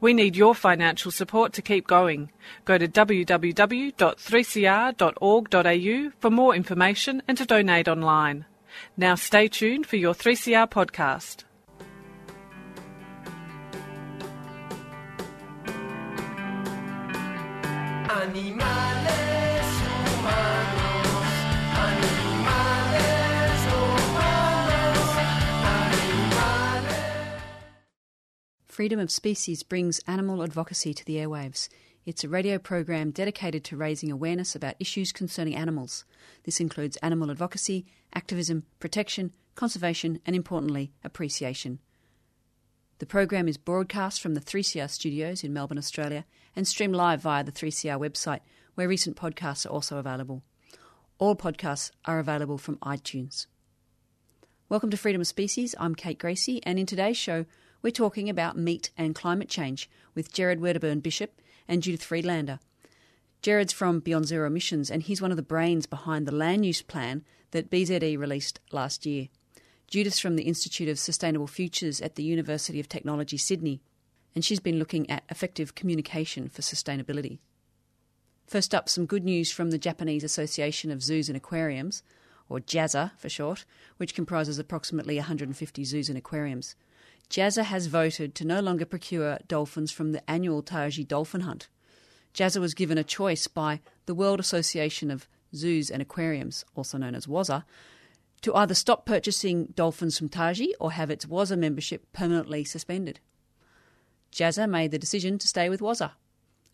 We need your financial support to keep going. Go to www.3cr.org.au for more information and to donate online. Now stay tuned for your 3CR podcast. Animales Freedom of Species brings animal advocacy to the airwaves. It's a radio program dedicated to raising awareness about issues concerning animals. This includes animal advocacy, activism, protection, conservation, and importantly, appreciation. The program is broadcast from the 3CR studios in Melbourne, Australia, and streamed live via the 3CR website, where recent podcasts are also available. All podcasts are available from iTunes. Welcome to Freedom of Species. I'm Kate Gracie, and in today's show, we're talking about meat and climate change with Gerard Wedderburn Bishop and Judith Friedlander. Gerard's from Beyond Zero Emissions, and he's one of the brains behind the land use plan that BZE released last year. Judith's from the Institute of Sustainable Futures at the University of Technology, Sydney, and she's been looking at effective communication for sustainability. First up, some good news from the Japanese Association of Zoos and Aquariums, or JAZA for short, which comprises approximately 150 zoos and aquariums. JAZA has voted to no longer procure dolphins from the annual Taiji dolphin hunt. JAZA was given a choice by the World Association of Zoos and Aquariums, also known as WAZA, to either stop purchasing dolphins from Taiji or have its WAZA membership permanently suspended. JAZA made the decision to stay with WAZA.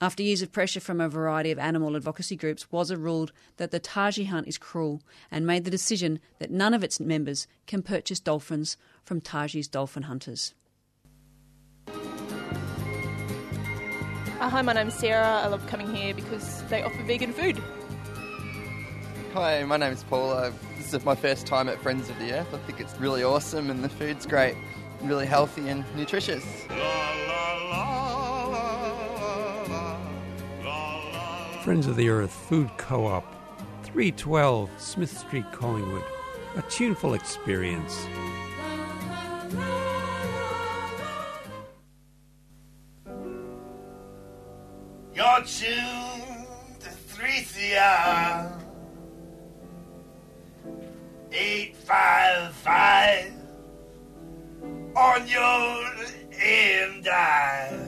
After years of pressure from a variety of animal advocacy groups, WAZA ruled that the Taiji hunt is cruel and made the decision that none of its members can purchase dolphins from Taiji's dolphin hunters. Uh, hi, my name's Sarah. I love coming here because they offer vegan food. Hi, my name's Paul. Uh, this is my first time at Friends of the Earth. I think it's really awesome and the food's great, really healthy and nutritious. Friends of the Earth Food Co op, 312 Smith Street, Collingwood. A tuneful experience. You're tuned to 3CR 855 on your AM dial.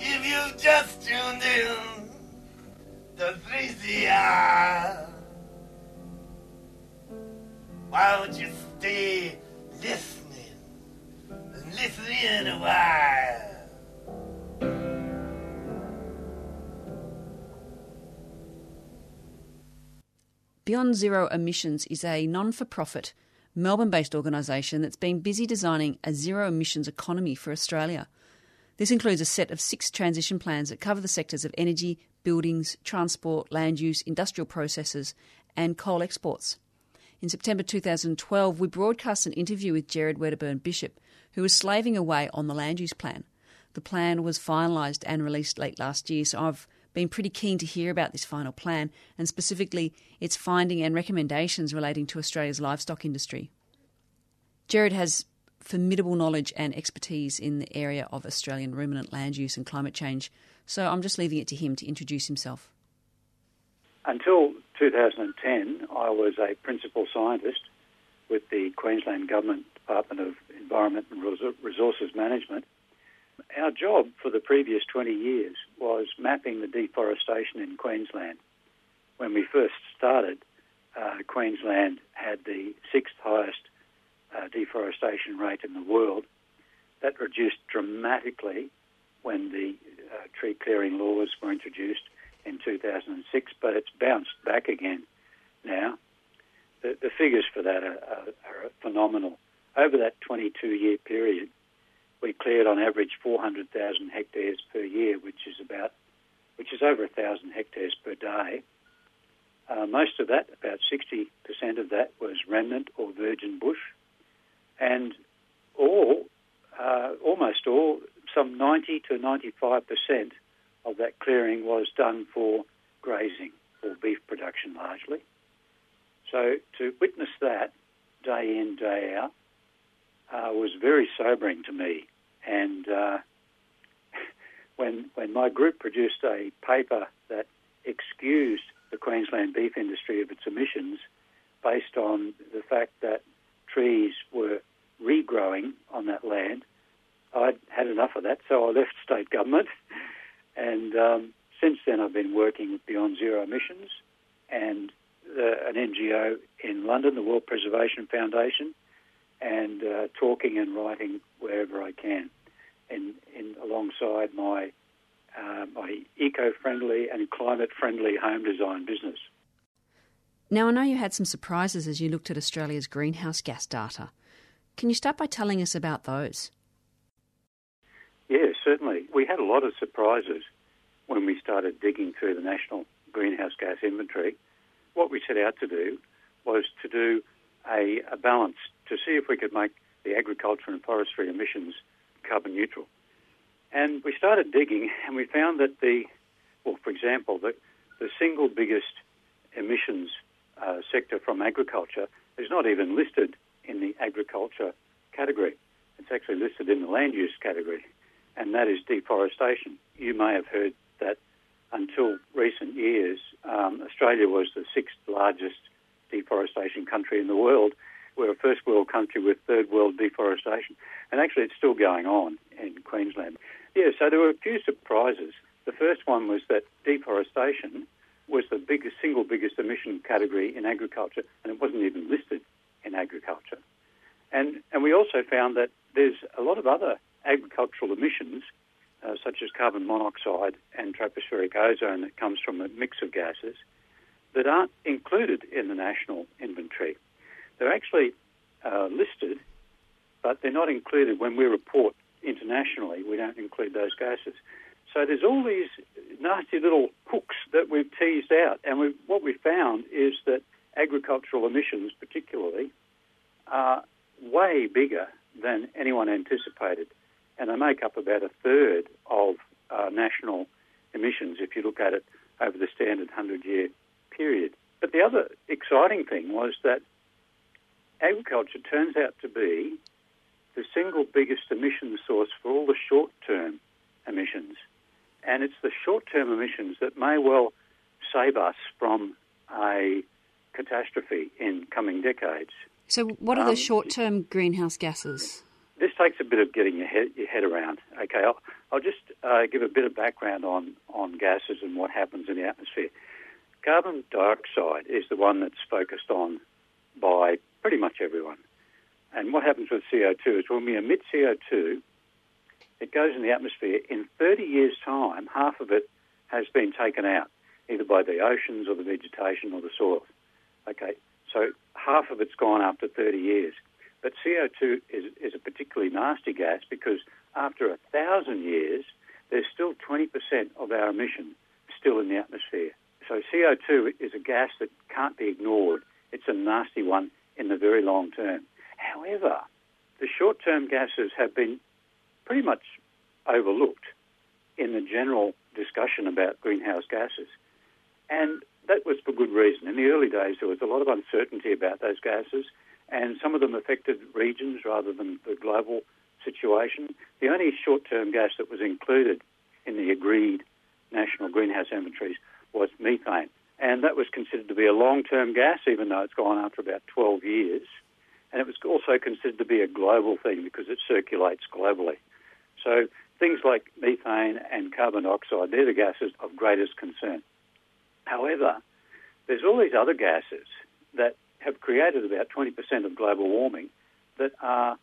If you've just tuned in to 3CR, why don't you stay listening? Listen in a while. Beyond Zero Emissions is a non for profit, Melbourne based organisation that's been busy designing a zero emissions economy for Australia. This includes a set of six transition plans that cover the sectors of energy, buildings, transport, land use, industrial processes, and coal exports. In September 2012, we broadcast an interview with Gerard Wedderburn Bishop, who was slaving away on the land use plan. The plan was finalised and released late last year, so I've been pretty keen to hear about this final plan and specifically its finding and recommendations relating to Australia's livestock industry. Gerard has formidable knowledge and expertise in the area of Australian ruminant land use and climate change, so I'm just leaving it to him to introduce himself. Until 2010, I was a principal scientist with the Queensland Government Department of Environment and Resources Management. Our job for the previous 20 years was mapping the deforestation in Queensland. When we first started, uh, Queensland had the sixth highest uh, deforestation rate in the world. That reduced dramatically when the uh, tree clearing laws were introduced in 2006, but it's bounced back again now. The, the figures for that are, are, are phenomenal. Over that 22 year period, we cleared on average 400,000 hectares per year, which is about, which is over 1,000 hectares per day. Uh, most of that, about 60% of that, was remnant or virgin bush, and all, uh, almost all, some 90 to 95% of that clearing was done for grazing or beef production largely. So to witness that day in, day out, uh, was very sobering to me. And uh, when when my group produced a paper that excused the Queensland beef industry of its emissions based on the fact that trees were regrowing on that land, I'd had enough of that, so I left state government. And um, since then, I've been working with Beyond Zero Emissions and the, an NGO in London, the World Preservation Foundation, and uh, talking and writing wherever I can, in, in alongside my uh, my eco-friendly and climate-friendly home design business. Now, I know you had some surprises as you looked at Australia's greenhouse gas data. Can you start by telling us about those? Yeah, certainly. We had a lot of surprises when we started digging through the national greenhouse gas inventory. What we set out to do was to do a, a balance to see if we could make the agriculture and forestry emissions carbon neutral. And we started digging, and we found that the, well, for example, the, the single biggest emissions uh, sector from agriculture is not even listed in the agriculture category. It's actually listed in the land use category, and that is deforestation. You may have heard that until recent years, um, Australia was the sixth largest deforestation country in the world. We're a first world country with third world deforestation. And actually, it's still going on in Queensland. Yeah, so there were a few surprises. The first one was that deforestation was the biggest, single biggest emission category in agriculture, and it wasn't even listed in agriculture. And, and we also found that there's a lot of other agricultural emissions, uh, such as carbon monoxide and tropospheric ozone that comes from a mix of gases, that aren't included in the national inventory. They're actually uh, listed, but they're not included when we report internationally. We don't include those gases. So there's all these nasty little hooks that we've teased out, and we what we found is that agricultural emissions, particularly, are way bigger than anyone anticipated, and they make up about a third of uh, national emissions if you look at it over the standard 100-year period. But the other exciting thing was that agriculture turns out to be the single biggest emission source for all the short term emissions. And it's the short term emissions that may well save us from a catastrophe in coming decades. So, what are Um, the short term greenhouse gases? This takes a bit of getting your head, your head around. Okay, I'll, I'll just uh, give a bit of background on, on gases and what happens in the atmosphere. Carbon dioxide is the one that's focused on by pretty much everyone. And what happens with CO2 is when we emit CO2, it goes in the atmosphere. In 30 years' time, half of it has been taken out, either by the oceans or the vegetation or the soil. Okay, so half of it's gone after 30 years. But CO2 is, is a particularly nasty gas because after a thousand years, there's still 20% of our emission still in the atmosphere. So CO2 is a gas that can't be ignored. It's a nasty one in the very long term. However, the short term gases have been pretty much overlooked in the general discussion about greenhouse gases. And that was for good reason. In the early days, there was a lot of uncertainty about those gases, and some of them affected regions rather than the global situation. The only short term gas that was included in the agreed national greenhouse inventories was methane. And that was considered to be a long term gas, even though it's gone after about 12 years. And it was also considered to be a global thing because it circulates globally. So things like methane and carbon dioxide, they're the gases of greatest concern. However, there's all these other gases that have created about 20% of global warming that are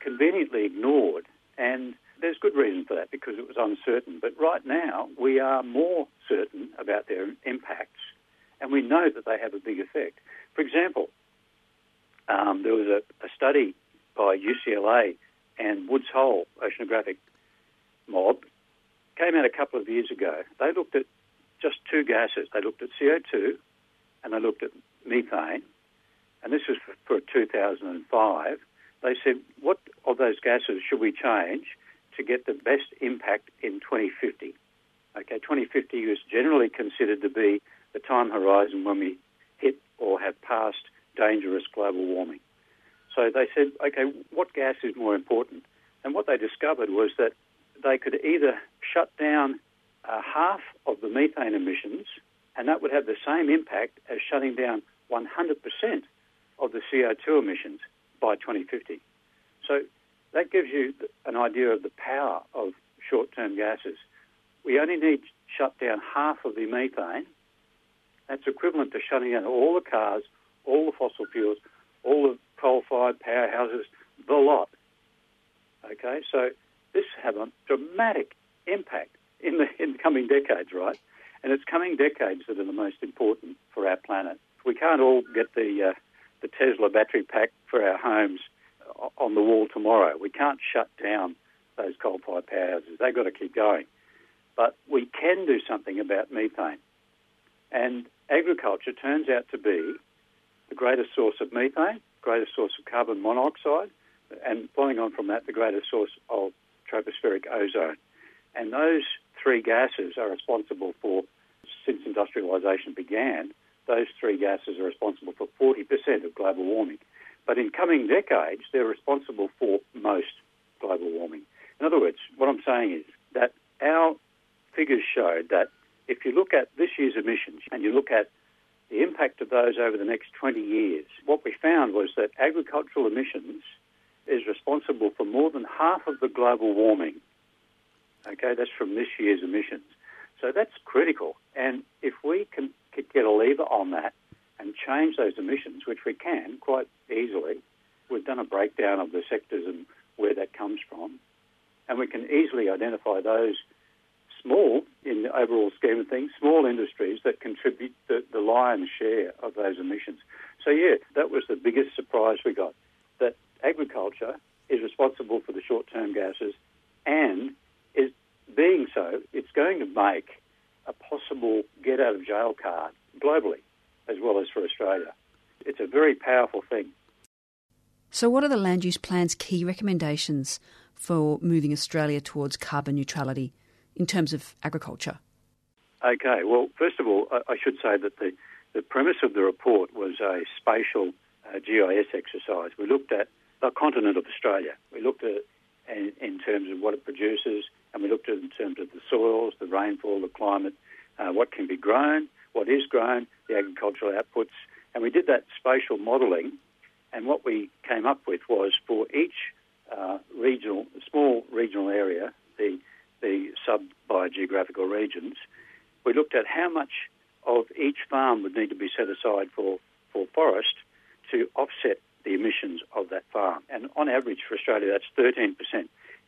conveniently ignored. And there's good reason for that because it was uncertain. But right now, we are more certain about their impacts, and we know that they have a big effect. For example, um, there was a, a study by UCLA and Woods Hole oceanographic mob came out a couple of years ago. They looked at just two gases. They looked at CO2 and they looked at methane. And this was for, for 2005. They said, what of those gases should we change to get the best impact in 2050? Okay, 2050 is generally considered to be the time horizon when we hit or have passed dangerous global warming. So they said, okay, what gas is more important? And what they discovered was that they could either shut down uh, half of the methane emissions, and that would have the same impact as shutting down 100% of the CO2 emissions by 2050. So that gives you an idea of the power of short-term gases. We only need to shut down half of the methane. That's equivalent to shutting down all the cars, all the fossil fuels, all the coal-fired powerhouses, the lot. Okay, so this have a dramatic impact in the in the coming decades, right? And it's coming decades that are the most important for our planet. We can't all get the uh, the Tesla battery pack for our homes on the wall tomorrow. We can't shut down those coal-fired powerhouses. They've got to keep going. But we can do something about methane. And agriculture turns out to be the greatest source of methane, greatest source of carbon monoxide, and following on from that, the greatest source of tropospheric ozone. And those three gases are responsible for, since industrialisation began, those three gases are responsible for 40% of global warming. But in coming decades, they're responsible for most global warming. In other words, what I'm saying is that our figures showed that if you look at this year's emissions and you look at the impact of those over the next 20 years, what we found was that agricultural emissions is responsible for more than half of the global warming. Okay, that's from this year's emissions. So that's critical. And if we can get a lever on that and change those emissions, which we can quite easily, we've done a breakdown of the sectors and where that comes from, and we can easily identify those small, in the overall scheme of things, small industries that contribute the, the lion's share of those emissions. So, yeah, that was the biggest surprise we got that agriculture is responsible for the short term gases and is being so, it's going to make a possible get out of jail card globally as well as for Australia. It's a very powerful thing. So, what are the land use plan's key recommendations for moving Australia towards carbon neutrality in terms of agriculture? Okay, well, first of all, I should say that the, the premise of the report was a spatial uh, GIS exercise. We looked at the continent of Australia. We looked at in, in, terms of what it produces, and we looked at in terms of the soils, the rainfall, the climate, uh, what can be grown, what is grown, the agricultural outputs, and we did that spatial modelling. And what we came up with was for each uh, regional, small regional area, the the sub biogeographical regions, we looked at how much of each farm would need to be set aside for, for forest to offset the emissions of that farm. And on average for Australia, that's 13%.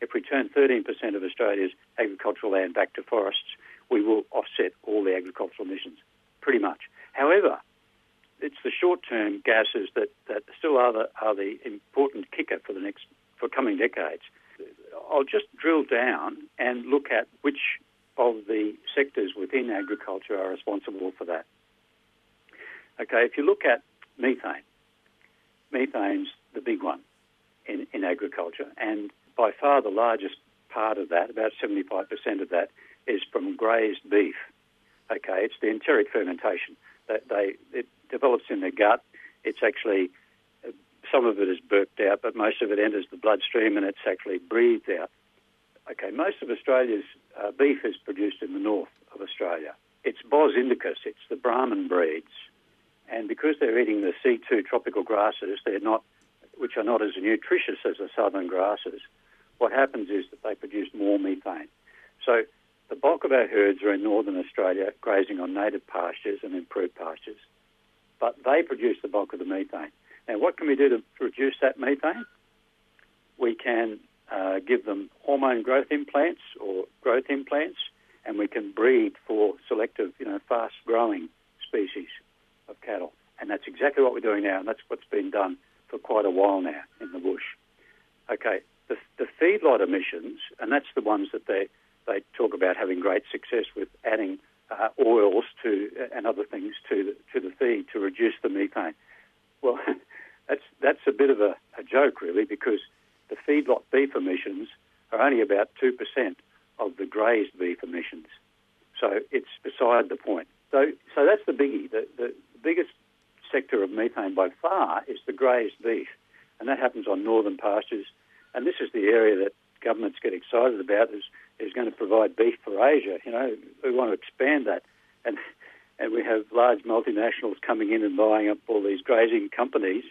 If we turn 13% of Australia's agricultural land back to forests, we will offset all the agricultural emissions, pretty much. However, it's the short-term gases that, that still are the, are the important kicker for the next for coming decades. I'll just drill down and look at which of the sectors within agriculture are responsible for that. Okay, if you look at methane, methane's the big one in, in agriculture, and by far the largest part of that, about 75% of that, is from grazed beef. Okay, it's the enteric fermentation that they it develops in the gut. It's actually some of it is burped out, but most of it enters the bloodstream and it's actually breathed out. Okay, most of Australia's uh, beef is produced in the north of Australia. It's Bos indicus, it's the Brahman breeds. And because they're eating the C2 tropical grasses, they're not, which are not as nutritious as the southern grasses, what happens is that they produce more methane. So the bulk of our herds are in northern Australia, grazing on native pastures and improved pastures. But they produce the bulk of the methane. Now, what can we do to reduce that methane? We can uh, give them hormone growth implants or growth implants, and we can breed for selective, you know, fast-growing species of cattle. And that's exactly what we're doing now, and that's what's been done for quite a while now in the bush. Okay, the, the feedlot emissions, and that's the ones that they, they talk about having great success with adding uh, oils to and other things to the, to the feed to reduce the methane. Well, that's that's a bit of a, a joke, really, because the feedlot beef emissions are only about two percent of the grazed beef emissions. So it's beside the point. So so that's the biggie. The, the biggest sector of methane by far is the grazed beef, and that happens on northern pastures. And this is the area that governments get excited about is is going to provide beef for Asia. You know, we want to expand that, and and we have large multinationals coming in and buying up all these grazing companies,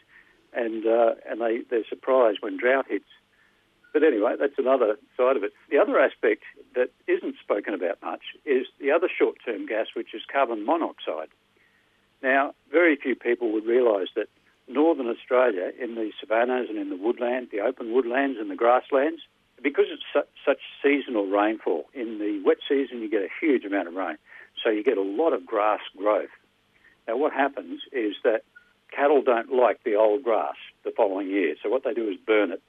and uh, and they they're surprised when drought hits. But anyway, that's another side of it. The other aspect that isn't spoken about much is the other short-term gas, which is carbon monoxide. Now, very few people would realise that northern Australia, in the savannas and in the woodland, the open woodlands and the grasslands, because it's su- such seasonal rainfall, in the wet season you get a huge amount of rain, so you get a lot of grass growth. Now, what happens is that cattle don't like the old grass the following year, so what they do is burn it.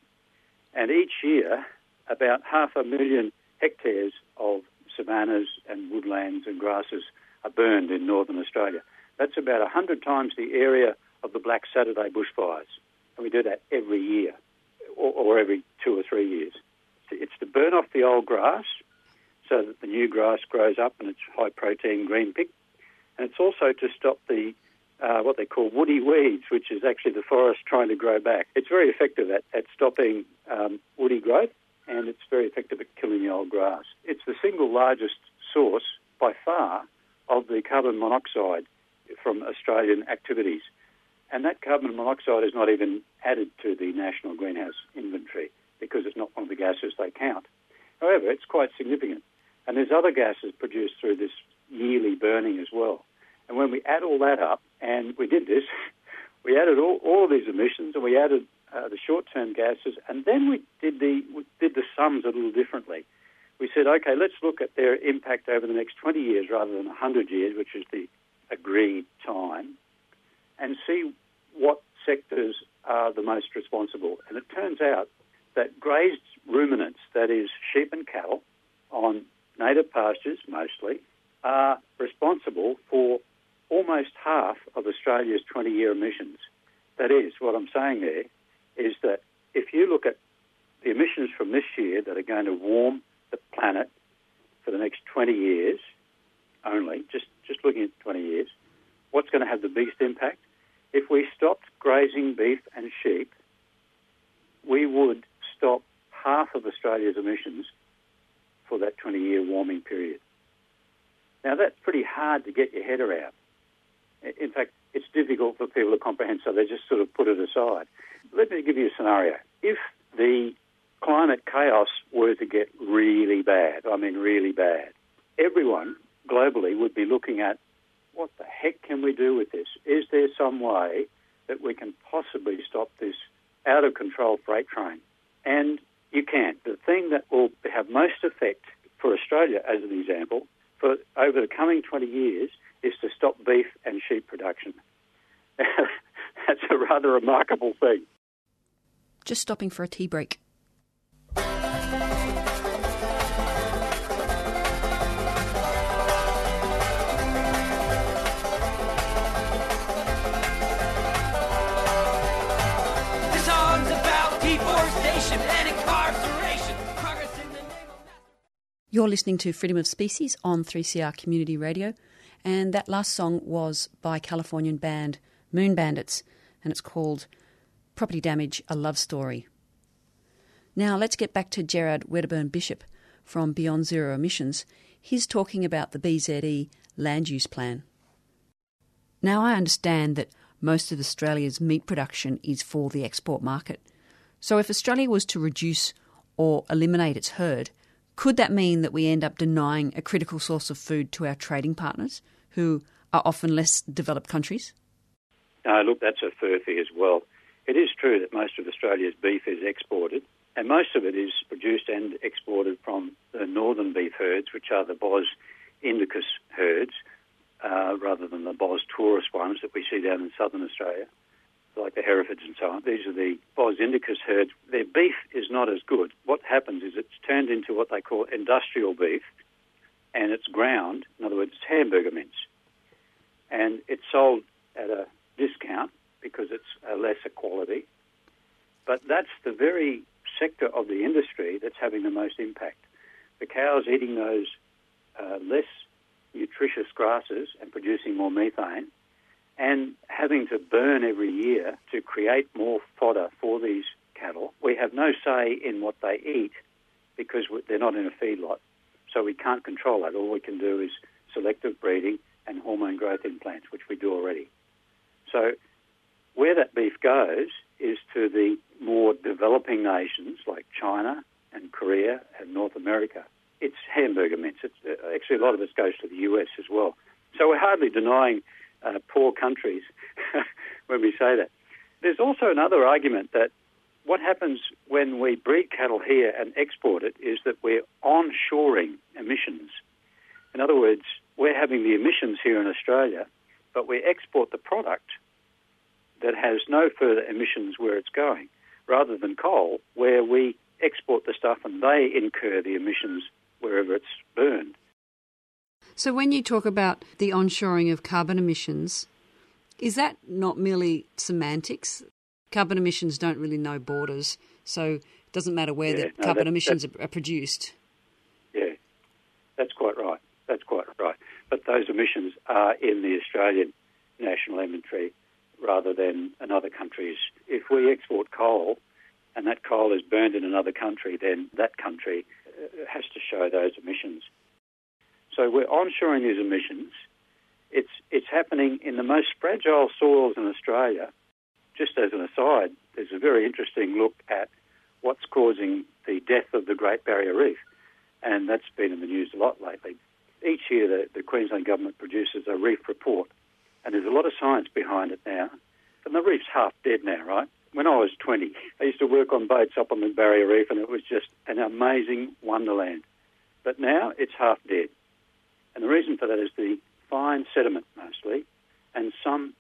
And each year, about half a million hectares of savannas and woodlands and grasses are burned in northern Australia. That's about 100 times the area of the Black Saturday bushfires. And we do that every year, or, or every two or three years. Burn off the old grass so that the new grass grows up and it's high protein green pick. And it's also to stop the uh, what they call woody weeds, which is actually the forest trying to grow back. It's very effective at, at stopping um, woody growth and it's very effective at killing the old grass. It's the single largest source by far of the carbon monoxide from Australian activities. And that carbon monoxide is not even added to the national greenhouse inventory because it's not one of the gases they count. However, it's quite significant. And there's other gases produced through this yearly burning as well. And when we add all that up, and we did this, we added all, all of these emissions and we added uh, the short-term gases, and then we did the we did the sums a little differently. We said, okay, let's look at their impact over the next 20 years rather than 100 years, which is the agreed time, and see what sectors are the most responsible. And it turns out that grazed ruminants, that is sheep and cattle, on native pastures mostly, are responsible for almost half of Australia's 20 year emissions. That is, what I'm saying there is that if you look at the emissions from this year that are going to warm the planet for the next 20 years only, just, just looking at 20 years, what's going to have the biggest impact? If we stopped grazing beef and sheep, we would stop half of Australia's emissions for that 20 year warming period. Now, that's pretty hard to get your head around. In fact, it's difficult for people to comprehend, so they just sort of put it aside. Let me give you a scenario. If the climate chaos were to get really bad, I mean really bad, everyone globally would be looking at what the heck can we do with this? Is there some way that we can possibly stop this out of control freight train? And you can. The thing that will have most effect for Australia, as an example, for over the coming 20 years, is to stop beef and sheep production. That's a rather remarkable thing. Just stopping for a tea break. You're listening to Freedom of Species on 3CR Community Radio, and that last song was by Californian band Moon Bandits, and it's called Property Damage A Love Story. Now let's get back to Gerard Wedderburn Bishop from Beyond Zero Emissions. He's talking about the BZE land use plan. Now I understand that most of Australia's meat production is for the export market. So if Australia was to reduce or eliminate its herd, could that mean that we end up denying a critical source of food to our trading partners, who are often less developed countries? No, look, that's a furphy as well. It is true that most of Australia's beef is exported, and most of it is produced and exported from the northern beef herds, which are the Bos indicus herds, uh, rather than the Bos taurus ones that we see down in southern Australia. Like the Herefords and so on. These are the Bos Indicus herds. Their beef is not as good. What happens is it's turned into what they call industrial beef, and it's ground. In other words, it's hamburger mince, and it's sold at a discount because it's a lesser quality. But that's the very sector of the industry that's having the most impact. The cows eating those uh, less nutritious grasses and producing more methane, and having to burn every year to create more fodder for these cattle. We have no say in what they eat because they're not in a feedlot, so we can't control that. All we can do is selective breeding and hormone growth implants, which we do already. So where that beef goes is to the more developing nations like China and Korea and North America. It's hamburger mince. It's, uh, actually, a lot of this goes to the US as well. So we're hardly denying uh, poor countries when we say that. There's also another argument that what happens when we breed cattle here and export it is that we're onshoring emissions. In other words, we're having the emissions here in Australia, but we export the product that has no further emissions where it's going, rather than coal, where we export the stuff and they incur the emissions wherever it's burned. So, when you talk about the onshoring of carbon emissions, is that not merely semantics? Carbon emissions don't really know borders, so it doesn't matter where Yeah, the no, carbon that- emissions are, are produced. Yeah, that's quite right. That's quite right. But those emissions are in the Australian national inventory rather than another country's. If we export coal and that coal is burned in another country, then that country uh, has to show those emissions. So we're onshoring these emissions. It's it's happening in the most fragile soils in Australia. Just as an aside, there's a very interesting look at what's causing the death of the Great Barrier Reef, and that's been in the news a lot lately. Each year, the, the Queensland government produces a reef report, and there's a lot of science behind it now. And the reef's half dead now, right? When I was 20, I used to work on boats up on the Barrier Reef, and it was just an amazing wonderland. But now it's half dead. And the reason for that is the fine sediment mostly, and some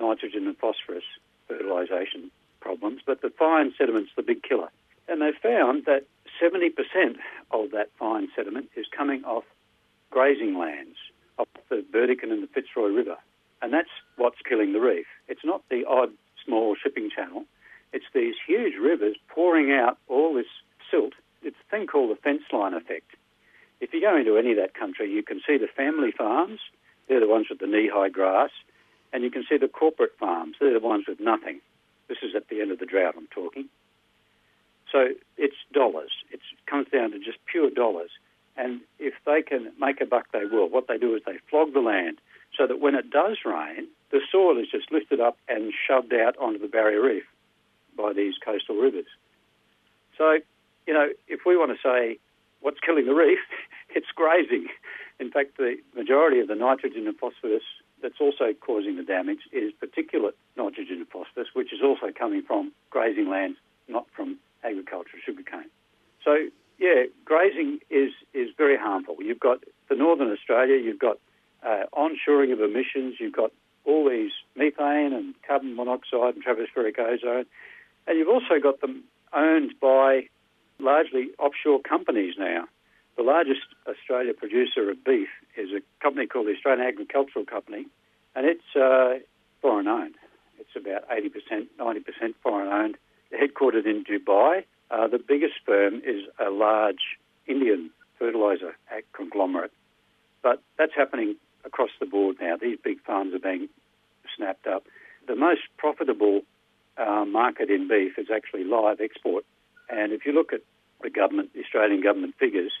nitrogen and phosphorus fertilisation problems. But the fine sediment's the big killer. And they found that 70% of that fine sediment is coming off grazing lands, off the Burdekin and the Fitzroy River. And that's what's killing the reef. It's not the odd small shipping channel. It's these huge rivers pouring out all this silt. It's a thing called the fence line effect. If you go into any of that country, you can see the family farms. They're the ones with the knee-high grass. And you can see the corporate farms. They're the ones with nothing. This is at the end of the drought I'm talking. So it's dollars. It comes down to just pure dollars. And if they can make a buck, they will. What they do is they flog the land so that when it does rain, the soil is just lifted up and shoved out onto the barrier reef by these coastal rivers. So, you know, if we want to say what's killing the reef, it's grazing. In fact, the majority of the nitrogen and phosphorus that's also causing the damage is particulate nitrogen and phosphorus, which is also coming from grazing lands, not from agriculture, sugarcane. So, yeah, grazing is, is very harmful. You've got the northern Australia, you've got uh, onshoring of emissions, you've got all these methane and carbon monoxide and tropospheric ozone, and you've also got them owned by largely offshore companies now. The largest Australia producer of beef is a company called the Australian Agricultural Company, and it's uh, foreign owned. It's about 80%, 90% foreign owned, headquartered in Dubai. Uh, the biggest firm is a large Indian fertilizer conglomerate. But that's happening across the board now. These big farms are being snapped up. The most profitable uh, market in beef is actually live export. And if you look at the government, the Australian government figures,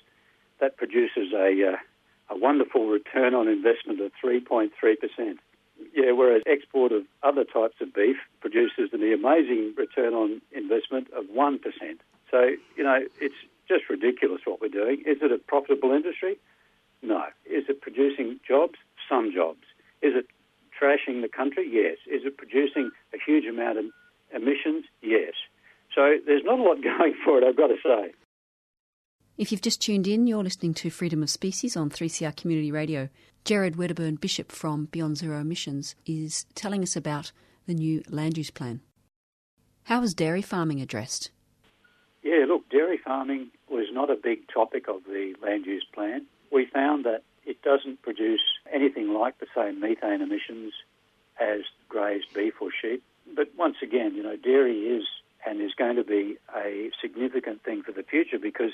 that produces a, uh, a wonderful return on investment of 3.3%. Yeah, whereas export of other types of beef produces an amazing return on investment of 1%. So, you know, it's just ridiculous what we're doing. Is it a profitable industry? No. Is it producing jobs? Some jobs. Is it trashing the country? Yes. Is it producing a huge amount of emissions? Yes. So there's not a lot going for it, I've got to say. If you've just tuned in, you're listening to Freedom of Species on 3CR Community Radio. Gerard Wedderburn Bishop from Beyond Zero Emissions is telling us about the new land use plan. How was dairy farming addressed? Yeah, look, dairy farming was not a big topic of the land use plan. We found that it doesn't produce anything like the same methane emissions as grazed beef or sheep. But once again, you know, dairy is and is going to be a significant thing for the future because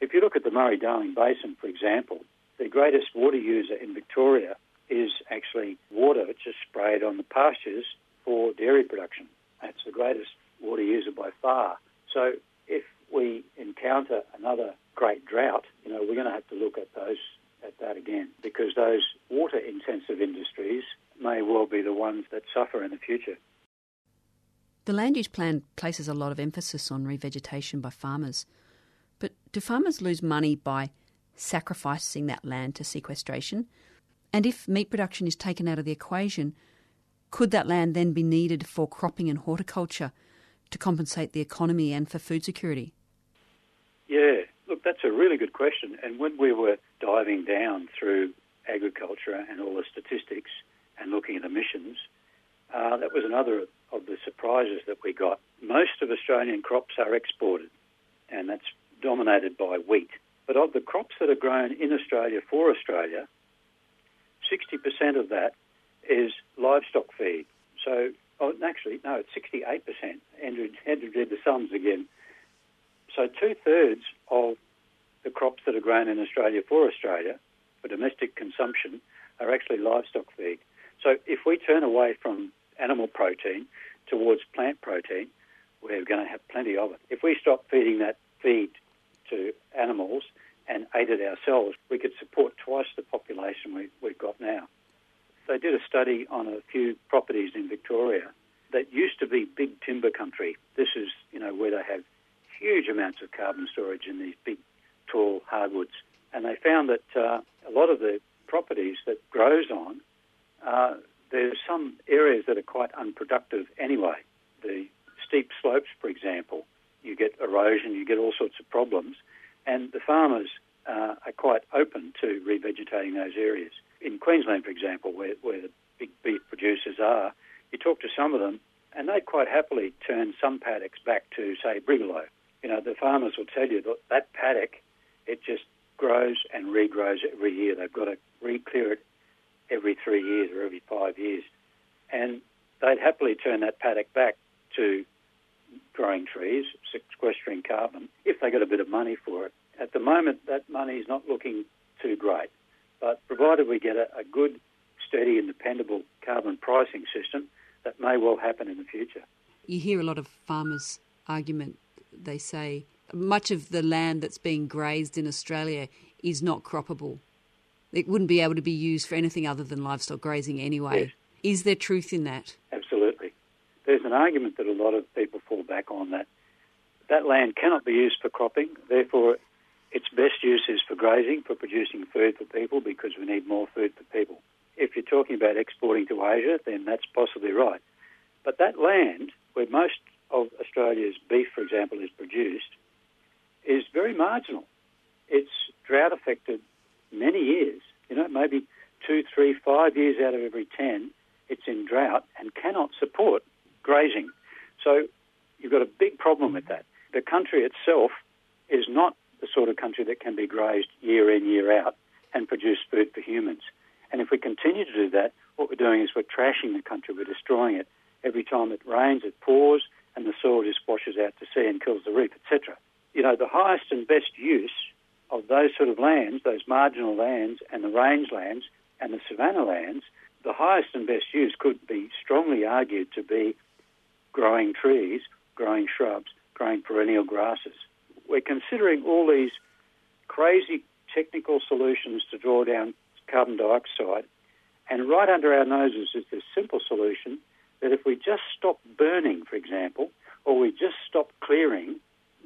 if you look at the Murray Darling Basin, for example, the greatest water user in Victoria is actually water just sprayed on the pastures for dairy production. That's the greatest water user by far. So if we encounter another great drought, you know, we're going to have to look at those at that again because those water intensive industries may well be the ones that suffer in the future. The land use plan places a lot of emphasis on revegetation by farmers. But do farmers lose money by sacrificing that land to sequestration? And if meat production is taken out of the equation, could that land then be needed for cropping and horticulture to compensate the economy and for food security? Yeah, look, that's a really good question. And when we were diving down through agriculture and all the statistics and looking at emissions, uh, that was another of the surprises that we got. Most of Australian crops are exported, and that's dominated by wheat. But of the crops that are grown in Australia for Australia, 60% of that is livestock feed. So, oh, actually, no, it's 68%. Andrew, Andrew did the sums again. So, two thirds of the crops that are grown in Australia for Australia, for domestic consumption, are actually livestock feed. So, if we turn away from animal protein towards plant protein, we're going to have plenty of it. If we stop feeding that feed to animals and ate it ourselves, we could support twice the population we, we've got now. They did a study on a few properties in Victoria that used to be big timber country. This is, you know, where they have huge amounts of carbon storage in these big, tall hardwoods. And they found that uh, a lot of the properties that grows on, uh, there's some areas that are quite unproductive anyway. The steep slopes, for example, you get erosion, you get all sorts of problems, and the farmers uh, are quite open to revegetating those areas. In Queensland, for example, where, where the big beef producers are, you talk to some of them, and they'd quite happily turn some paddocks back to, say, brigalow. You know, the farmers will tell you that that paddock, it just grows and regrows every year. They've got to re-clear it every three years or every five years. And they'd happily turn that paddock back to growing trees, sequestering carbon, if they got a bit of money for it. At the moment, that money is not looking too great. But provided we get a, a good, steady and dependable carbon pricing system, that may well happen in the future. You hear a lot of farmers' argument. They say much of the land that's being grazed in Australia is not croppable. It wouldn't be able to be used for anything other than livestock grazing anyway. Yes. Is there truth in that? Absolutely. There's an argument that a lot of people fall back on that that land cannot be used for cropping, therefore its best use is for grazing, for producing food for people, because we need more food for people. If you're talking about exporting to Asia, then that's possibly right. But that land, where most of Australia's beef, for example, is produced, is very marginal. It's drought affected many years, you know, maybe two, three, five years out of every ten, it's in drought and cannot support grazing. So you've got a big problem with that. The country itself is not the sort of country that can be grazed year in, year out and produce food for humans. And if we continue to do that, what we're doing is we're trashing the country, we're destroying it. Every time it rains, it pours, and the soil just washes out to sea and kills the reef, etc. You know, the highest and best use of those sort of lands, those marginal lands and the rangelands and the savanna lands, the highest and best use could be strongly argued to be growing trees, growing shrubs, growing perennial grasses. We're considering all these crazy technical solutions to draw down carbon dioxide, and right under our noses is this simple solution that if we just stop burning, for example, or we just stop clearing,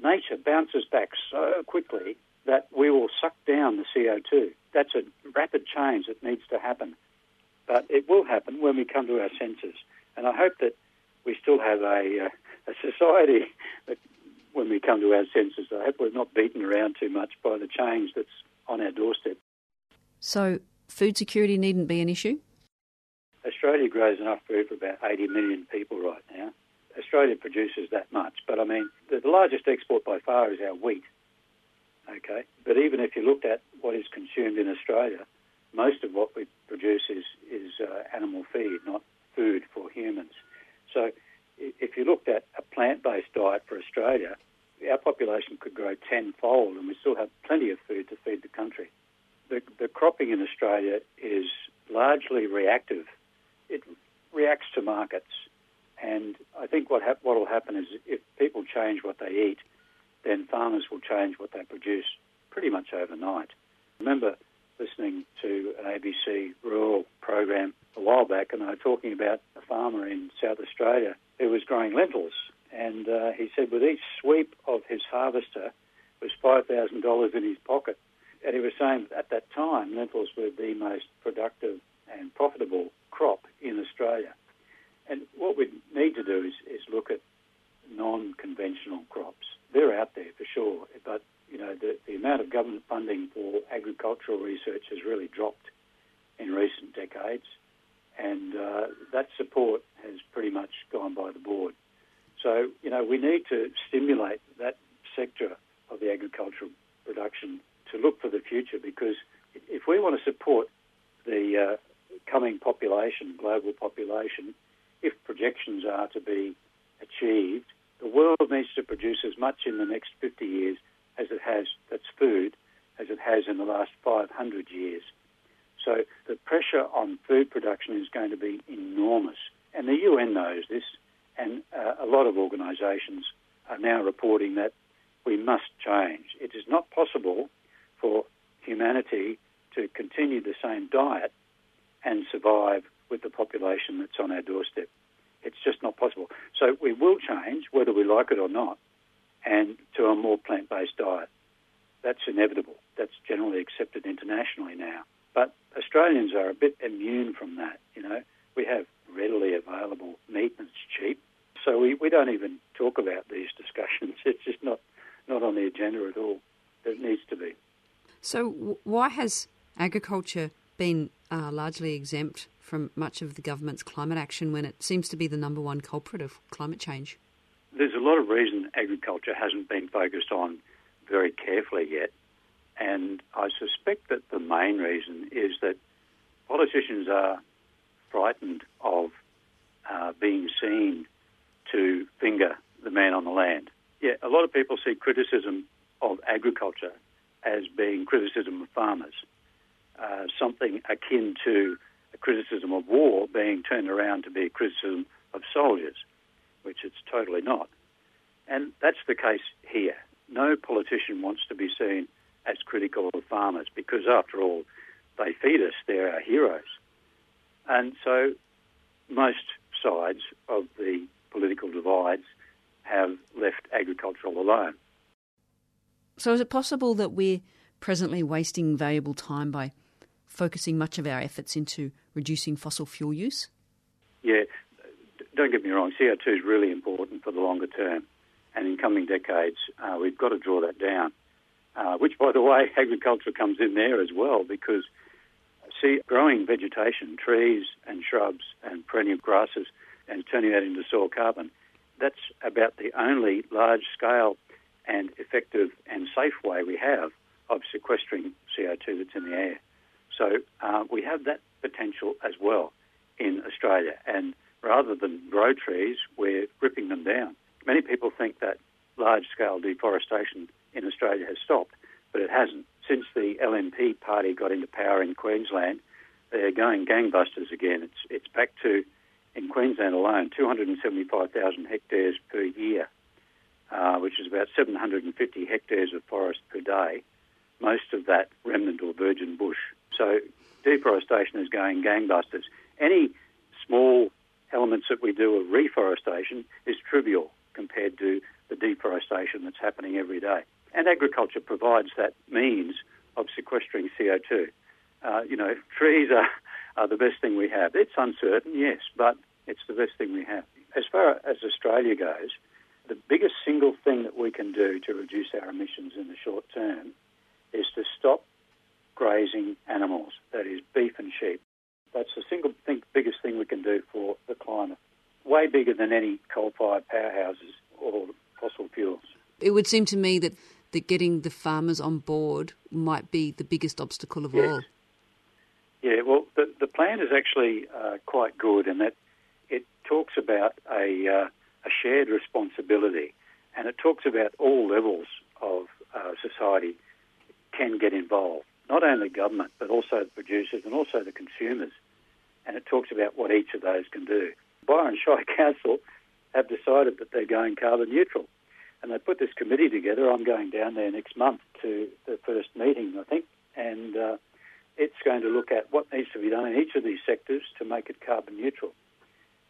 nature bounces back so quickly that we will suck down the CO2. That's a rapid change that needs to happen. But it will happen when we come to our senses. And I hope that we still have a, uh, a society that when we come to our senses, I hope we're not beaten around too much by the change that's on our doorstep. So, food security needn't be an issue? Australia grows enough food for about 80 million people right now. Australia produces that much, but I mean, the, the largest export by far is our wheat. Okay, but even if you looked at what is consumed in Australia, most of what we produce is is uh, animal feed, not food for humans. So, if you looked at a plant-based diet for Australia, our population could grow tenfold, and we still have plenty of food to feed the country. The, the cropping in Australia is largely reactive. It reacts to markets, and I think what hap- what will happen is if people change what they eat, then farmers will change what they produce pretty much overnight. Remember listening to an ABC rural program a while back, and they were talking about a farmer in South Australia who was growing lentils, and uh, he said with each sweep of his harvester was five thousand dollars in his pocket, and he was saying at that time lentils were the most productive and profitable crop in Australia. And what we need to do is, is look at non-conventional crops. They're out there for sure, but you know the, the amount of government funding for agricultural research has really dropped in recent decades, and uh, that support has pretty much gone by the board. So you know we need to stimulate that sector of the agricultural production to look for the future because if we want to support the uh, coming population, global population, if projections are to be achieved, the world needs to produce as much in the next 50 years as it has, that's food, as it has in the last 500 years. So the pressure on food production is going to be enormous. And the UN knows this, and uh, a lot of organisations are now reporting that we must change. It is not possible for humanity to continue the same diet and survive with the population that's on our doorstep. It's just not possible. So we will change, whether we like it or not, and to a more plant based diet. That's inevitable. That's generally accepted internationally now. But Australians are a bit immune from that. You know, we have readily available meat and it's cheap. So we, we don't even talk about these discussions. It's just not, not on the agenda at all. It needs to be. So, why has agriculture been uh, largely exempt from much of the government's climate action when it seems to be the number one culprit of climate change? There's a lot of reason agriculture hasn't been focused on very carefully yet. And I suspect that the main reason is that politicians are frightened of uh, being seen to finger the man on the land. Yeah, a lot of people see criticism of agriculture as being criticism of farmers, uh, something akin to criticism of war being turned around to be a criticism of soldiers, which it's totally not. And that's the case here. No politician wants to be seen as critical of farmers because, after all, they feed us, they're our heroes. And so most sides of the political divides have left agricultural alone. So, is it possible that we're presently wasting valuable time by focusing much of our efforts into reducing fossil fuel use? Yeah, don't get me wrong, CO2 is really important for the longer term. And in coming decades, uh, we've got to draw that down. Uh, which, by the way, agriculture comes in there as well because, see, growing vegetation, trees and shrubs and perennial grasses, and turning that into soil carbon, that's about the only large scale and effective and safe way we have of sequestering CO2 that's in the air. So uh, we have that potential as well in Australia. And rather than grow trees, we're ripping them down. Many people think that large scale deforestation in Australia has stopped, but it hasn't. Since the LNP party got into power in Queensland, they're going gangbusters again. It's, it's back to, in Queensland alone, 275,000 hectares per year, uh, which is about 750 hectares of forest per day, most of that remnant or virgin bush. So deforestation is going gangbusters. Any small elements that we do of reforestation is trivial compared to the deforestation that's happening every day. And agriculture provides that means of sequestering CO2. Uh, you know, trees are, are the best thing we have. It's uncertain, yes, but it's the best thing we have. As far as Australia goes, the biggest single thing that we can do to reduce our emissions in the short term is to stop grazing animals, that is, beef and sheep. That's the single thing, biggest thing we can do for the climate. Way bigger than any coal-fired powerhouses or fossil fuels. It would seem to me that, that getting the farmers on board might be the biggest obstacle of Yes. all. Yeah, well, the, the plan is actually uh, quite good in that it talks about a, uh, a shared responsibility and it talks about all levels of uh, society can get involved, not only government, but also the producers and also the consumers. And it talks about what each of those can do. Byron Shire Council have decided that they're going carbon neutral. And they put this committee together. I'm going down there next month to the first meeting, I think. And uh, it's going to look at what needs to be done in each of these sectors to make it carbon neutral.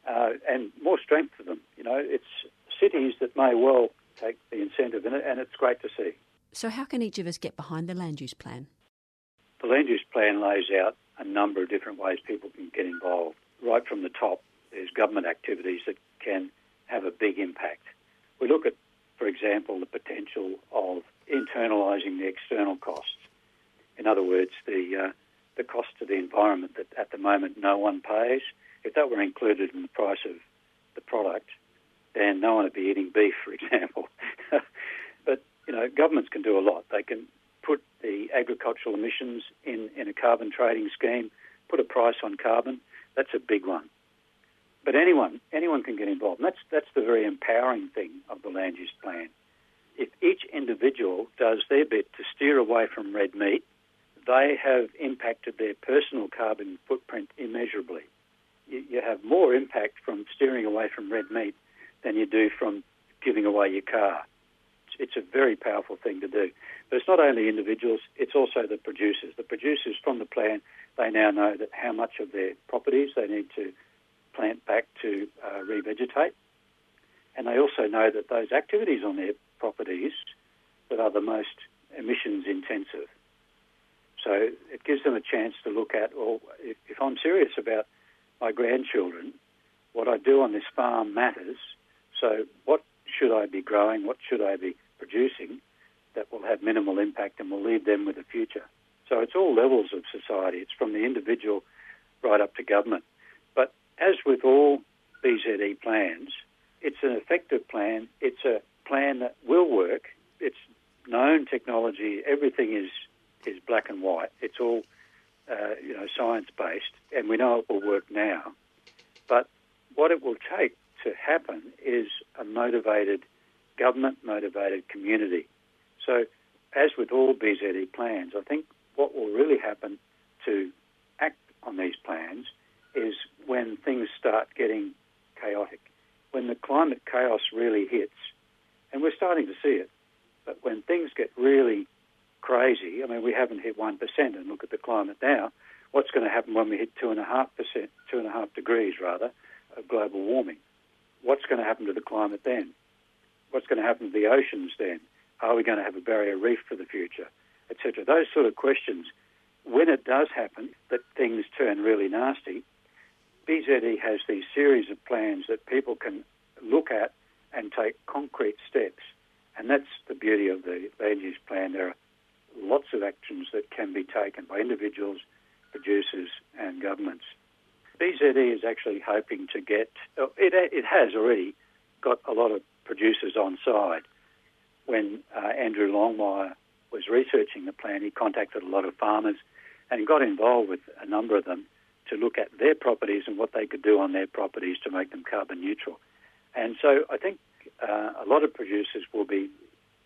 Uh, and more strength for them. You know, it's cities that may well take the incentive in it, and it's great to see. So, how can each of us get behind the land use plan? The land use plan lays out a number of different ways people can get involved. Right from the top, there's government activities that can have a big impact. We look at, for example, the potential of internalising the external costs. In other words, the uh, the cost to the environment that at the moment no one pays. If that were included in the price of the product, then no one would be eating beef, for example. but you know, governments can do a lot. They can put the agricultural emissions in, in a carbon trading scheme, put a price on carbon. That's a big one. But anyone anyone can get involved. And that's that's the very empowering thing of the land use plan. If each individual does their bit to steer away from red meat, they have impacted their personal carbon footprint immeasurably. You, you have more impact from steering away from red meat than you do from giving away your car. It's, a very powerful thing to do. But it's not only individuals, it's also the producers. The producers from the plan, they now know that how much of their properties they need to plant back to uh, revegetate. And they also know that those activities on their properties that are the most emissions intensive. So it gives them a chance to look at, well, if, if I'm serious about my grandchildren, what I do on this farm matters. So what should I be growing? What should I be producing that will have minimal impact and will leave them with a future? So it's all levels of society. It's from the individual right up to government. But as with all BZE plans, it's an effective plan. It's a plan that will work. It's known technology. Everything is is black and white. It's all uh, you know science based, and we know it will work now. But what it will take to happen is a motivated government, motivated community. So, as with all BZE plans, I think what will really happen to act on these plans is when things start getting chaotic, when the climate chaos really hits, and we're starting to see it. But when things get really crazy, I mean, we haven't hit 1%, and look at the climate now. What's going to happen when we hit 2.5%, 2.5 degrees rather, of global warming? What's going to happen to the climate then? What's going to happen to the oceans then? Are we going to have a barrier reef for the future, etc.? Those sort of questions. When it does happen that things turn really nasty, BZE has these series of plans that people can look at and take concrete steps. And that's the beauty of the land use plan. There are lots of actions that can be taken by individuals, producers, and governments. BZE is actually hoping to get, oh, it, it has already got a lot of producers on side. When uh, Andrew Longmire was researching the plan, he contacted a lot of farmers and got involved with a number of them to look at their properties and what they could do on their properties to make them carbon neutral. And so I think uh, a lot of producers will be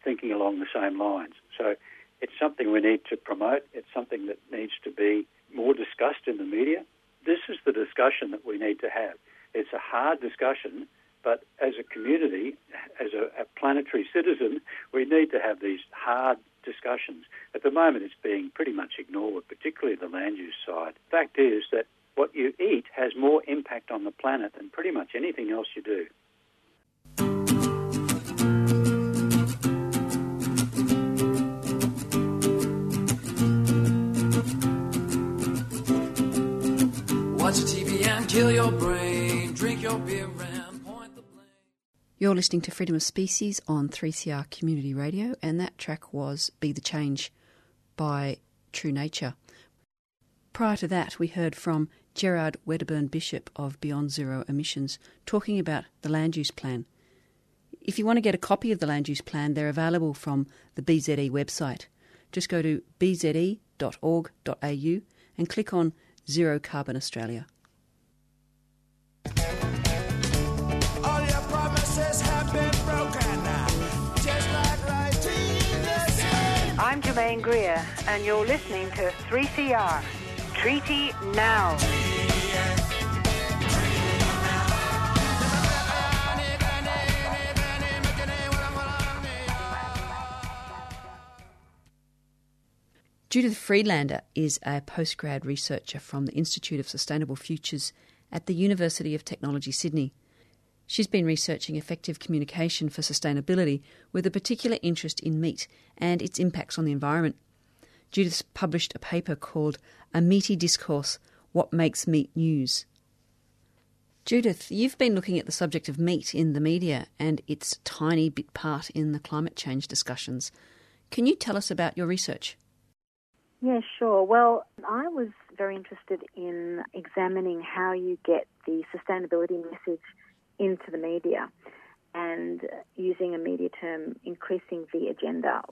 thinking along the same lines. So it's something we need to promote. It's something that needs to be more discussed in the media. This is the discussion that we need to have. It's a hard discussion, but as a community, as a, a planetary citizen, we need to have these hard discussions. At the moment, it's being pretty much ignored, particularly the land use side. Fact is that what you eat has more impact on the planet than pretty much anything else you do. Watch TV and kill your brain. Drink your beer and point the blame. You're listening to Freedom of Species on 3CR Community Radio, and that track was Be the Change by True Nature. Prior to that, we heard from Gerard Wedderburn Bishop of Beyond Zero Emissions talking about the land use plan. If you want to get a copy of the land use plan, they're available from the BZE website. Just go to bze.org.au and click on Zero Carbon Australia. All your promises have been broken. Just like writing the same. I'm Germaine Greer, and you're listening to 3CR. Treaty Now. Judith Friedlander is a postgrad researcher from the Institute of Sustainable Futures at the University of Technology, Sydney. She's been researching effective communication for sustainability with a particular interest in meat and its impacts on the environment. Judith's published a paper called A Meaty Discourse What Makes Meat News. Judith, you've been looking at the subject of meat in the media and its tiny bit part in the climate change discussions. Can you tell us about your research? Yeah, sure. Well, I was very interested in examining how you get the sustainability message into the media and using a media term, increasing the agenda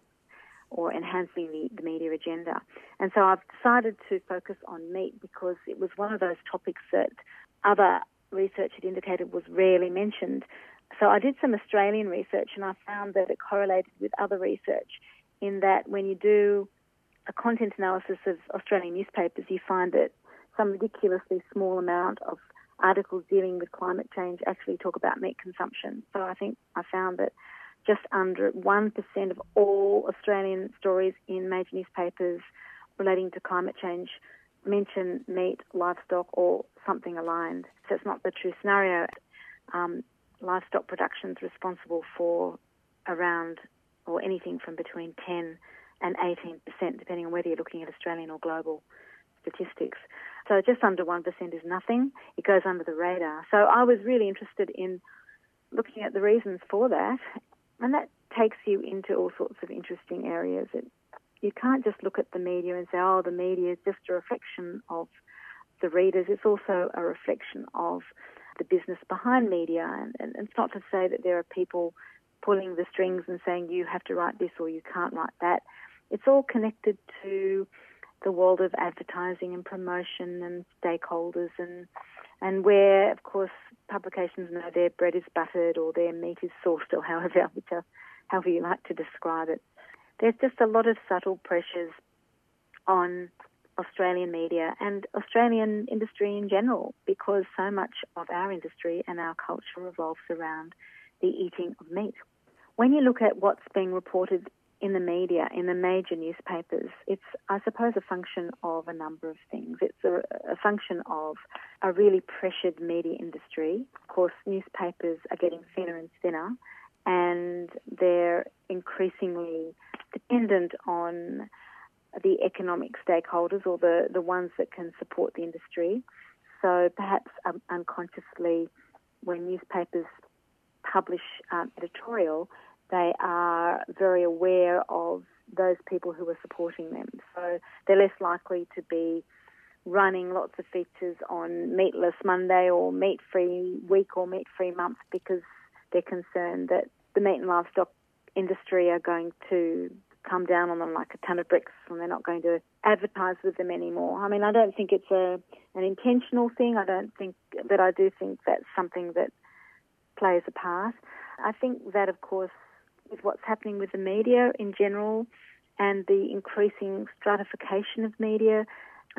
or enhancing the, the media agenda. And so I've decided to focus on meat because it was one of those topics that other research had indicated was rarely mentioned. So I did some Australian research and I found that it correlated with other research in that when you do a content analysis of Australian newspapers, you find that some ridiculously small amount of articles dealing with climate change actually talk about meat consumption. So I think I found that just under 1% of all Australian stories in major newspapers relating to climate change mention meat, livestock, or something aligned. So it's not the true scenario. Um, livestock production is responsible for around or anything from between 10 and 18%, depending on whether you're looking at Australian or global statistics. So just under 1% is nothing. It goes under the radar. So I was really interested in looking at the reasons for that, and that takes you into all sorts of interesting areas. It, you can't just look at the media and say, oh, the media is just a reflection of the readers. It's also a reflection of the business behind media. And, and it's not to say that there are people pulling the strings and saying, you have to write this or you can't write that. It's all connected to the world of advertising and promotion and stakeholders and and where of course publications know their bread is buttered or their meat is sourced or however however you like to describe it. There's just a lot of subtle pressures on Australian media and Australian industry in general because so much of our industry and our culture revolves around the eating of meat. When you look at what's being reported in the media, in the major newspapers, it's, I suppose, a function of a number of things. It's a, a, function of a really pressured media industry. Of course, newspapers are getting thinner and thinner, and they're increasingly dependent on the economic stakeholders or the, the ones that can support the industry. So perhaps um, unconsciously, when newspapers publish um, editorial, they are very aware of those people who are supporting them. So they're less likely to be running lots of features on Meatless Monday or Meat Free Week or Meat Free Month because they're concerned that the meat and livestock industry are going to come down on them like a ton of bricks and they're not going to advertise with them anymore. I mean, I don't think it's a an intentional thing. I don't think, but I do think that's something that plays a part. I think that, of course, with what's happening with the media in general and the increasing stratification of media,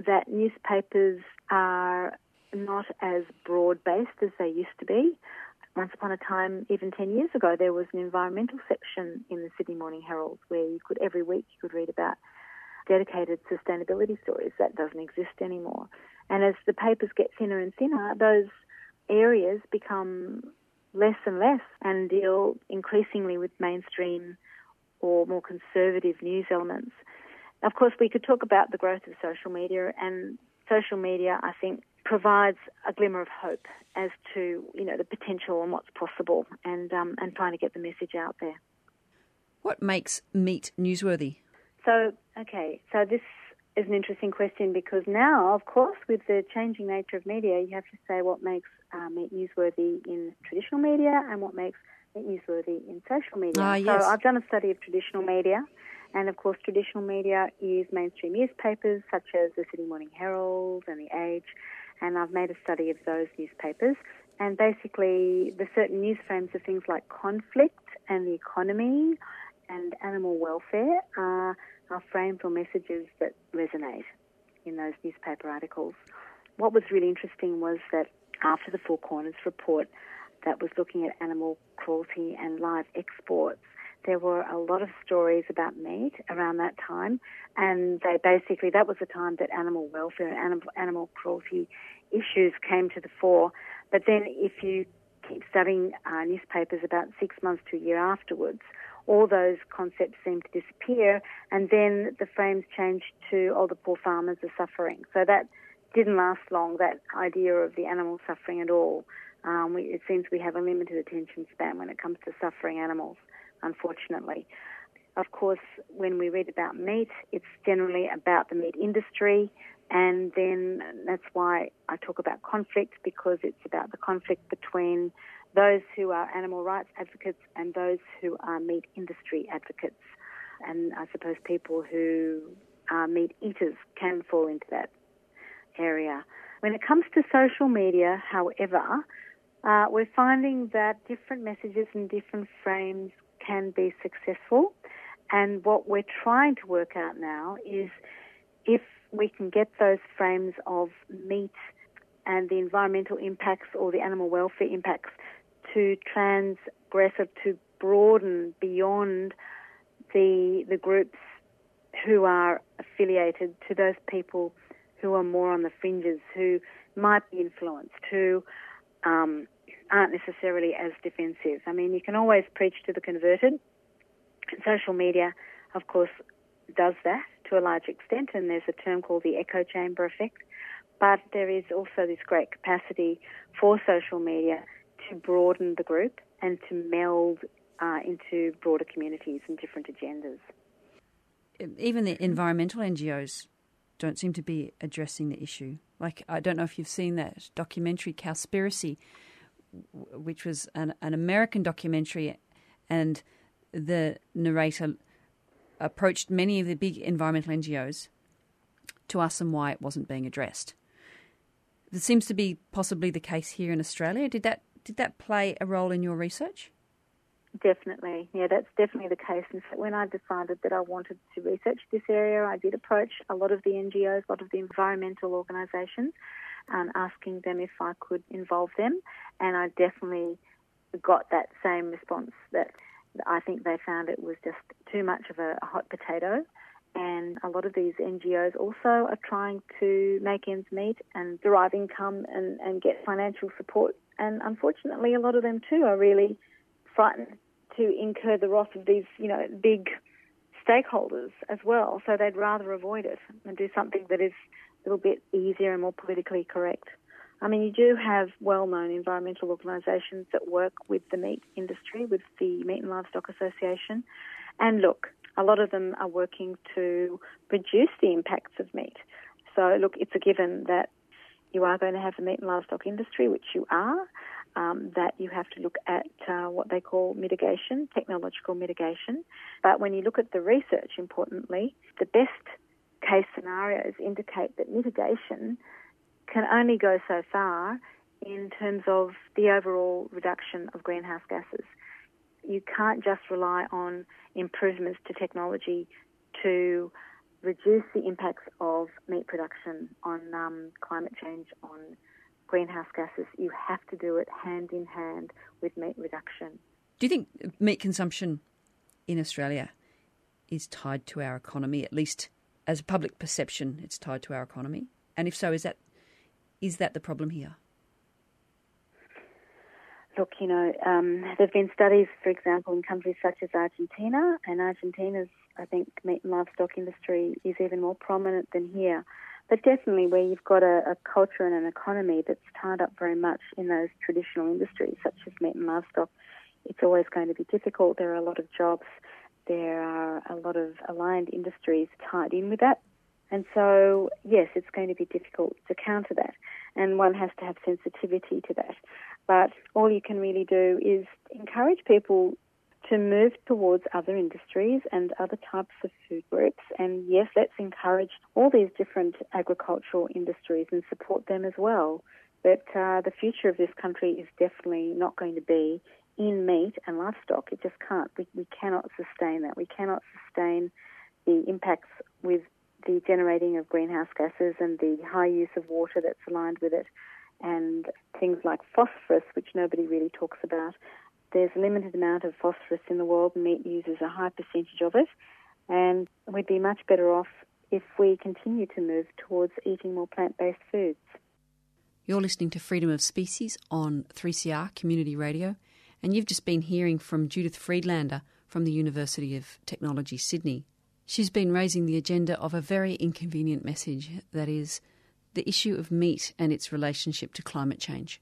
that newspapers are not as broad based as they used to be. Once upon a time, even 10 years ago, there was an environmental section in the Sydney Morning Herald where you could, every week, you could read about dedicated sustainability stories. That doesn't exist anymore. And as the papers get thinner and thinner, those areas become less and less and deal increasingly with mainstream or more conservative news elements. Of course, we could talk about the growth of social media, and social media, I think, provides a glimmer of hope as to you know the potential and what's possible, and um, and trying to get the message out there. What makes meat newsworthy? So, okay, so this is an interesting question because now, of course, with the changing nature of media, you have to say what makes uh, meat newsworthy in traditional media and what makes meat newsworthy in social media. Ah, yes. So I've done a study of traditional media, and of course, traditional media is mainstream newspapers such as the Sydney Morning Herald and the Age, and I've made a study of those newspapers. And basically, the certain news frames of things like conflict and the economy and animal welfare are, are frames or messages that resonate in those newspaper articles. What was really interesting was that after the Four Corners report that was looking at animal cruelty and live exports, there were a lot of stories about meat around that time, and they basically that was the time that animal welfare and animal, animal cruelty issues came to the fore. But then, if you keep studying uh, newspapers about six months to a year afterwards, all those concepts seem to disappear, and then the frames changed to, oh, the poor farmers are suffering. So that didn't last long, that idea of the animal suffering at all. Um, we, it seems we have a limited attention span when it comes to suffering animals, unfortunately. Of course, when we read about meat, it's generally about the meat industry, and then that's why I talk about conflict because it's about the conflict between those who are animal rights advocates and those who are meat industry advocates. And I suppose people who are meat eaters can fall into that area. When it comes to social media, however, uh, we're finding that different messages and different frames can be successful. And what we're trying to work out now is if we can get those frames of meat and the environmental impacts or the animal welfare impacts to transgress or to broaden beyond the the groups who are affiliated to those people who are more on the fringes, who might be influenced, who um, aren't necessarily as defensive. I mean, you can always preach to the converted. And social media, of course, does that to a large extent, and there's a term called the echo chamber effect. But there is also this great capacity for social media to broaden the group and to meld uh, into broader communities and different agendas. Even the environmental NGOs don't seem to be addressing the issue. Like, I don't know if you've seen that documentary, Cowspiracy, which was an, an American documentary, and the narrator approached many of the big environmental NGOs to ask them why it wasn't being addressed. This seems to be possibly the case here in Australia. Did that did that play a role in your research? Definitely, yeah, that's definitely the case. And when I decided that I wanted to research this area, I did approach a lot of the NGOs, a lot of the environmental organisations, um, asking them if I could involve them, and I definitely got that same response that I think they found it was just too much of a hot potato. And a lot of these NGOs also are trying to make ends meet and derive income and, and get financial support. And unfortunately, a lot of them too are really frightened to incur the wrath of these, you know, big stakeholders as well. So they'd rather avoid it and do something that is a little bit easier and more politically correct. I mean, you do have well-known environmental organisations that work with the meat industry, with the Meat and Livestock Association. And look, a lot of them are working to reduce the impacts of meat. So, look, it's a given that you are going to have the meat and livestock industry, which you are, um, that you have to look at uh, what they call mitigation, technological mitigation. But when you look at the research, importantly, the best case scenarios indicate that mitigation can only go so far in terms of the overall reduction of greenhouse gases. You can't just rely on improvements to technology to reduce the impacts of meat production on um, climate change, on greenhouse gases. You have to do it hand in hand with meat reduction. Do you think meat consumption in Australia is tied to our economy, at least as a public perception, it's tied to our economy? And if so, is that is that the problem here? Look, you know, um, there have been studies, for example, in countries such as Argentina, and Argentina's, I think, meat and livestock industry is even more prominent than here. But definitely, where you've got a, a culture and an economy that's tied up very much in those traditional industries, such as meat and livestock, it's always going to be difficult. There are a lot of jobs, there are a lot of aligned industries tied in with that. And so, yes, it's going to be difficult to counter that, and one has to have sensitivity to that. But all you can really do is encourage people to move towards other industries and other types of food groups. And yes, let's encourage all these different agricultural industries and support them as well. But uh, the future of this country is definitely not going to be in meat and livestock. It just can't. We, we cannot sustain that. We cannot sustain the impacts with the generating of greenhouse gases and the high use of water that's aligned with it, and things like phosphorus, which nobody really talks about. There's a limited amount of phosphorus in the world. Meat uses a high percentage of it, and we'd be much better off if we continue to move towards eating more plant based foods. You're listening to Freedom of Species on 3CR Community Radio, and you've just been hearing from Judith Friedlander from the University of Technology, Sydney. She's been raising the agenda of a very inconvenient message that is, the issue of meat and its relationship to climate change.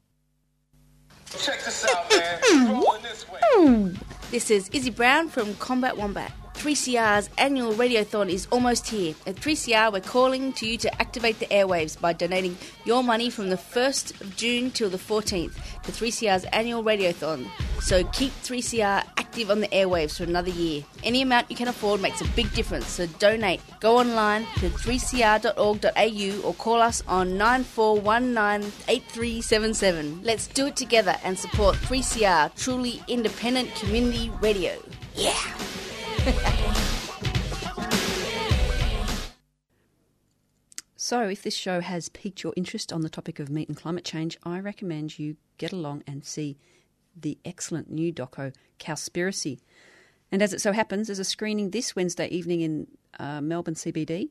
Check this out, man. This way. This is Izzy Brown from Combat Wombat. 3CR's annual radiothon is almost here. At 3CR, we're calling to you to activate the airwaves by donating your money from the 1st of June till the 14th to 3CR's annual radiothon. So keep 3CR active on the airwaves for another year. Any amount you can afford makes a big difference, so donate. Go online to 3cr.org.au or call us on 94198377. Let's do it together and support 3CR, truly independent community radio. Yeah! So, if this show has piqued your interest on the topic of meat and climate change, I recommend you get along and see the excellent new doco Cowspiracy. And as it so happens, there's a screening this Wednesday evening in uh, Melbourne CBD.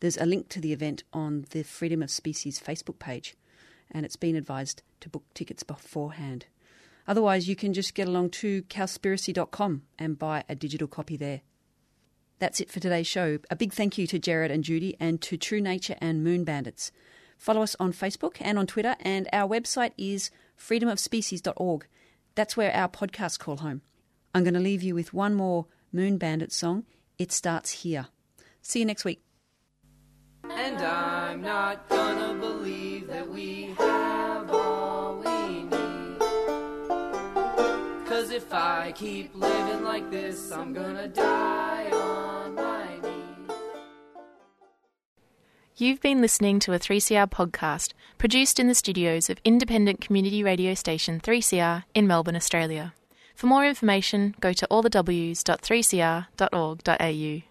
There's a link to the event on the Freedom of Species Facebook page, and it's been advised to book tickets beforehand. Otherwise, you can just get along to cowspiracy.com and buy a digital copy there. That's it for today's show. A big thank you to Gerard and Judy and to True Nature and Moon Bandits. Follow us on Facebook and on Twitter, and our website is freedomofspecies.org. That's where our podcasts call home. I'm going to leave you with one more Moon Bandit song. It starts here. See you next week. And I'm not gonna believe that we if I keep living like this, I'm gonna die on my knees. You've been listening to a 3CR podcast produced in the studios of independent community radio station 3CR in Melbourne, Australia. For more information, go to allthews.3cr.org.au.